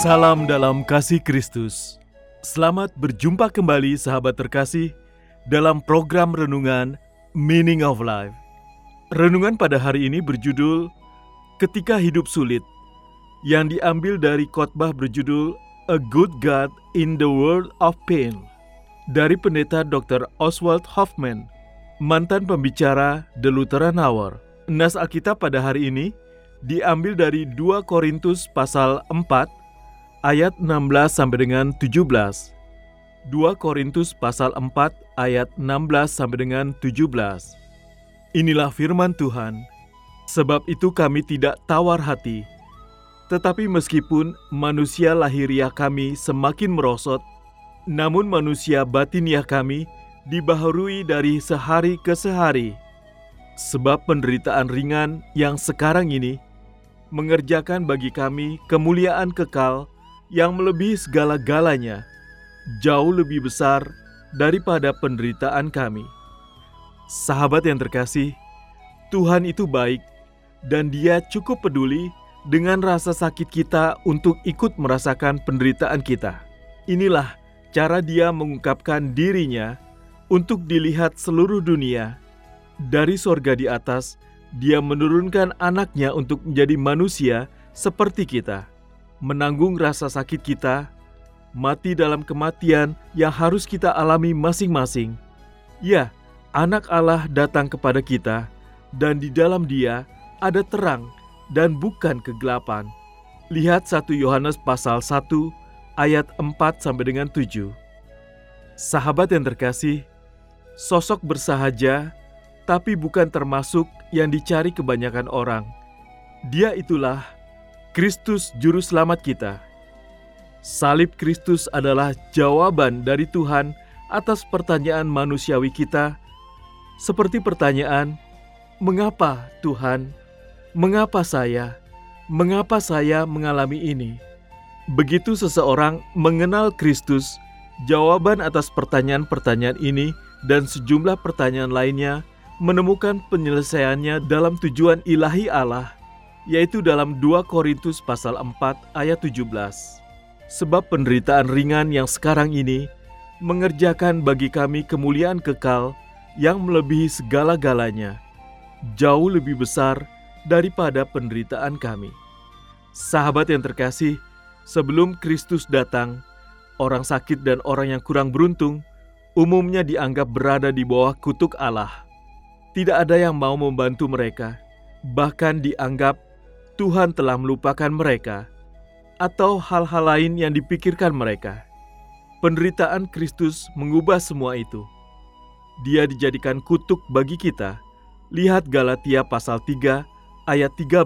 Salam dalam kasih Kristus. Selamat berjumpa kembali sahabat terkasih dalam program renungan Meaning of Life. Renungan pada hari ini berjudul Ketika Hidup Sulit yang diambil dari khotbah berjudul A Good God in the World of Pain dari pendeta Dr. Oswald Hoffman, mantan pembicara The Lutheran Hour. Nas Alkitab pada hari ini diambil dari 2 Korintus pasal 4 ayat 16 sampai dengan 17. 2 Korintus pasal 4 ayat 16 sampai dengan 17. Inilah firman Tuhan. Sebab itu kami tidak tawar hati. Tetapi meskipun manusia lahiriah kami semakin merosot, namun manusia batiniah kami dibaharui dari sehari ke sehari. Sebab penderitaan ringan yang sekarang ini mengerjakan bagi kami kemuliaan kekal yang melebihi segala-galanya, jauh lebih besar daripada penderitaan kami. Sahabat yang terkasih, Tuhan itu baik dan Dia cukup peduli dengan rasa sakit kita untuk ikut merasakan penderitaan kita. Inilah cara Dia mengungkapkan dirinya untuk dilihat seluruh dunia. Dari sorga di atas, Dia menurunkan anaknya untuk menjadi manusia seperti kita menanggung rasa sakit kita, mati dalam kematian yang harus kita alami masing-masing. Ya, anak Allah datang kepada kita, dan di dalam dia ada terang dan bukan kegelapan. Lihat 1 Yohanes pasal 1 ayat 4 sampai dengan 7. Sahabat yang terkasih, sosok bersahaja tapi bukan termasuk yang dicari kebanyakan orang. Dia itulah Kristus Juru Selamat kita. Salib Kristus adalah jawaban dari Tuhan atas pertanyaan manusiawi kita, seperti pertanyaan, "Mengapa Tuhan? Mengapa saya? Mengapa saya mengalami ini?" Begitu seseorang mengenal Kristus, jawaban atas pertanyaan-pertanyaan ini dan sejumlah pertanyaan lainnya menemukan penyelesaiannya dalam tujuan ilahi Allah yaitu dalam 2 Korintus pasal 4 ayat 17. Sebab penderitaan ringan yang sekarang ini mengerjakan bagi kami kemuliaan kekal yang melebihi segala-galanya, jauh lebih besar daripada penderitaan kami. Sahabat yang terkasih, sebelum Kristus datang, orang sakit dan orang yang kurang beruntung umumnya dianggap berada di bawah kutuk Allah. Tidak ada yang mau membantu mereka, bahkan dianggap Tuhan telah melupakan mereka, atau hal-hal lain yang dipikirkan mereka. Penderitaan Kristus mengubah semua itu. Dia dijadikan kutuk bagi kita. Lihat Galatia pasal 3 ayat 13.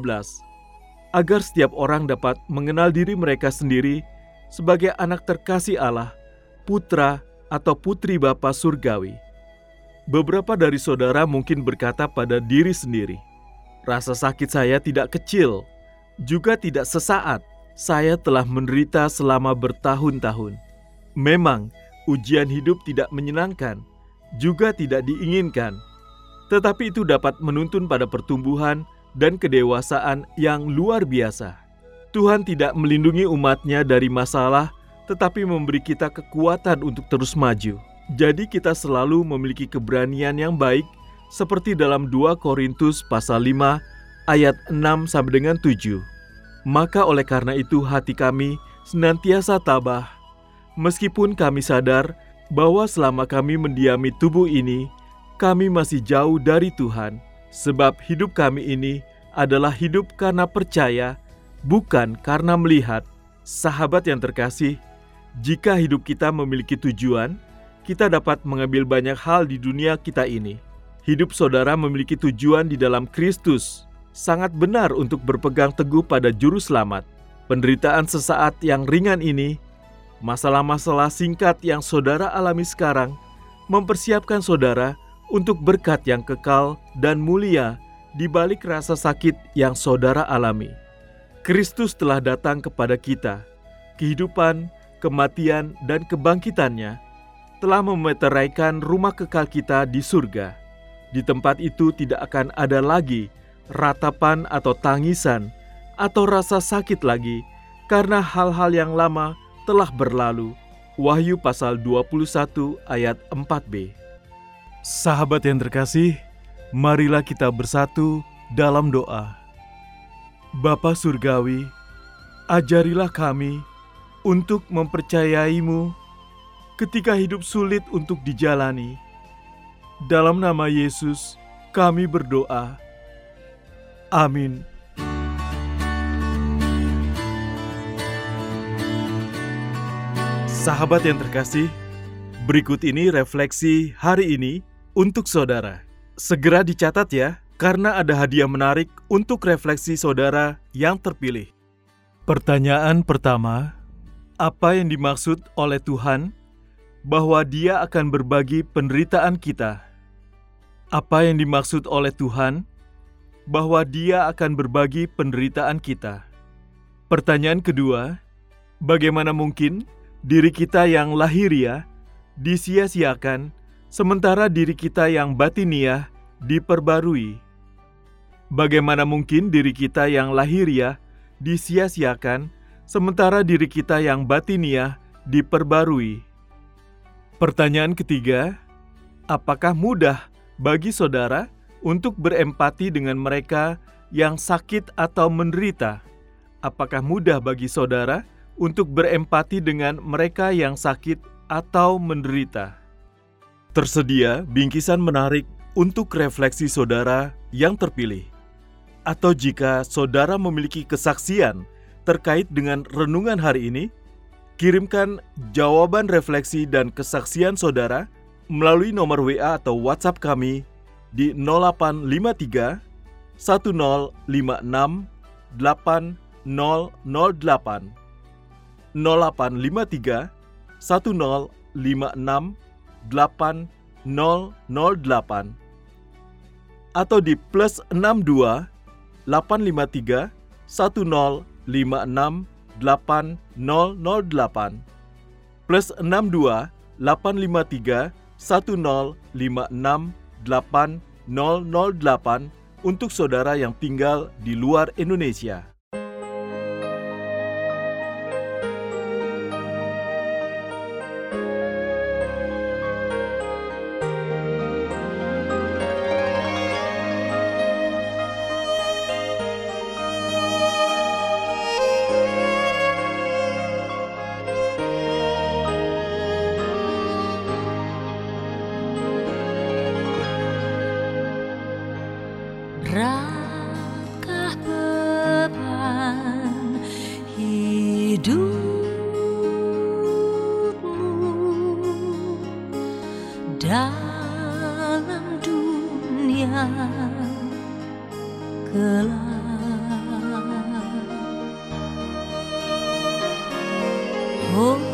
Agar setiap orang dapat mengenal diri mereka sendiri sebagai anak terkasih Allah, putra atau putri Bapa surgawi. Beberapa dari saudara mungkin berkata pada diri sendiri, Rasa sakit saya tidak kecil, juga tidak sesaat. Saya telah menderita selama bertahun-tahun. Memang, ujian hidup tidak menyenangkan, juga tidak diinginkan. Tetapi itu dapat menuntun pada pertumbuhan dan kedewasaan yang luar biasa. Tuhan tidak melindungi umatnya dari masalah, tetapi memberi kita kekuatan untuk terus maju. Jadi kita selalu memiliki keberanian yang baik seperti dalam 2 Korintus pasal 5 ayat 6 sampai dengan 7. Maka oleh karena itu hati kami senantiasa tabah meskipun kami sadar bahwa selama kami mendiami tubuh ini kami masih jauh dari Tuhan Sebab hidup kami ini adalah hidup karena percaya, bukan karena melihat. Sahabat yang terkasih, jika hidup kita memiliki tujuan, kita dapat mengambil banyak hal di dunia kita ini. Hidup saudara memiliki tujuan di dalam Kristus. Sangat benar untuk berpegang teguh pada juru selamat. Penderitaan sesaat yang ringan ini, masalah-masalah singkat yang saudara alami sekarang, mempersiapkan saudara untuk berkat yang kekal dan mulia di balik rasa sakit yang saudara alami. Kristus telah datang kepada kita. Kehidupan, kematian, dan kebangkitannya telah memeteraikan rumah kekal kita di surga. Di tempat itu tidak akan ada lagi ratapan atau tangisan atau rasa sakit lagi karena hal-hal yang lama telah berlalu. Wahyu pasal 21 ayat 4b. Sahabat yang terkasih, marilah kita bersatu dalam doa. Bapa Surgawi, ajarilah kami untuk mempercayaimu ketika hidup sulit untuk dijalani. Dalam nama Yesus, kami berdoa. Amin. Sahabat yang terkasih, berikut ini refleksi hari ini untuk saudara. Segera dicatat ya karena ada hadiah menarik untuk refleksi saudara yang terpilih. Pertanyaan pertama, apa yang dimaksud oleh Tuhan bahwa Dia akan berbagi penderitaan kita? Apa yang dimaksud oleh Tuhan bahwa Dia akan berbagi penderitaan kita? Pertanyaan kedua, bagaimana mungkin diri kita yang lahiriah disia-siakan sementara diri kita yang batiniah diperbarui? Bagaimana mungkin diri kita yang lahiriah disia-siakan, sementara diri kita yang batiniah diperbarui? Pertanyaan ketiga, apakah mudah bagi saudara untuk berempati dengan mereka yang sakit atau menderita? Apakah mudah bagi saudara untuk berempati dengan mereka yang sakit atau menderita? Tersedia bingkisan menarik untuk refleksi saudara yang terpilih atau jika saudara memiliki kesaksian terkait dengan renungan hari ini, kirimkan jawaban refleksi dan kesaksian saudara melalui nomor WA atau WhatsApp kami di 0853 1056 8008 0853 1056 8008 atau di plus 62 853 1056 8008 plus 62 853 1056 8008 untuk saudara yang tinggal di luar Indonesia. Dalam dunia gelap? Oh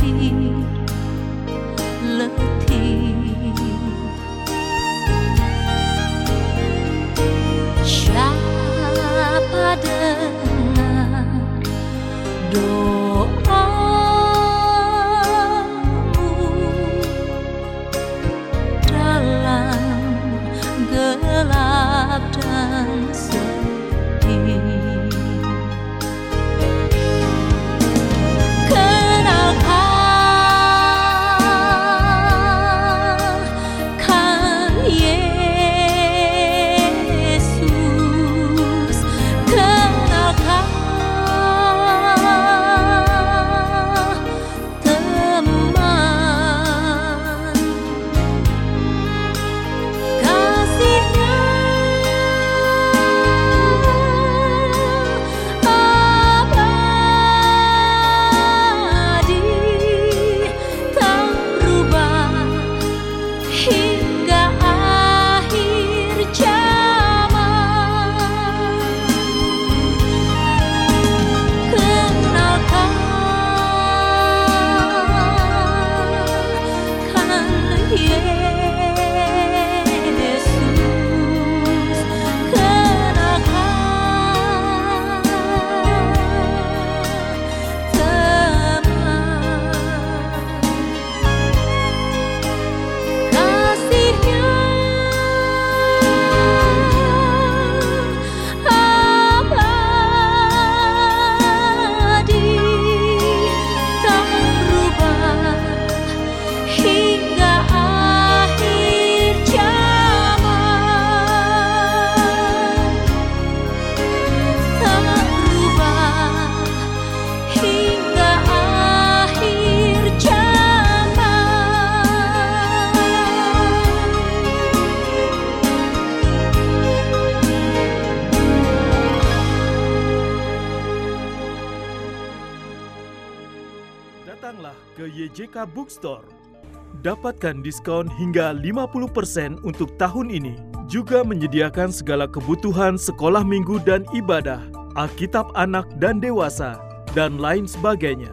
心。YJK Bookstore. Dapatkan diskon hingga 50% untuk tahun ini. Juga menyediakan segala kebutuhan sekolah minggu dan ibadah, Alkitab anak dan dewasa, dan lain sebagainya.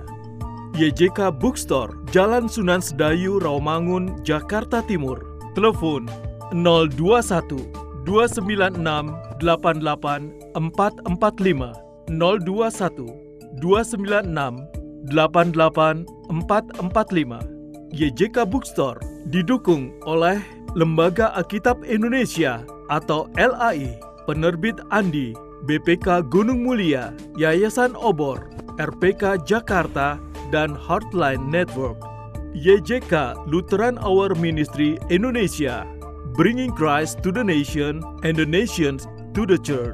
YJK Bookstore, Jalan Sunan Sedayu, Rawamangun, Jakarta Timur. Telepon 021 296 88 445 021 296 88445. YJK Bookstore didukung oleh Lembaga Alkitab Indonesia atau LAI, Penerbit Andi, BPK Gunung Mulia, Yayasan Obor, RPK Jakarta, dan Heartline Network. YJK Lutheran Hour Ministry Indonesia, bringing Christ to the nation and the nations to the church.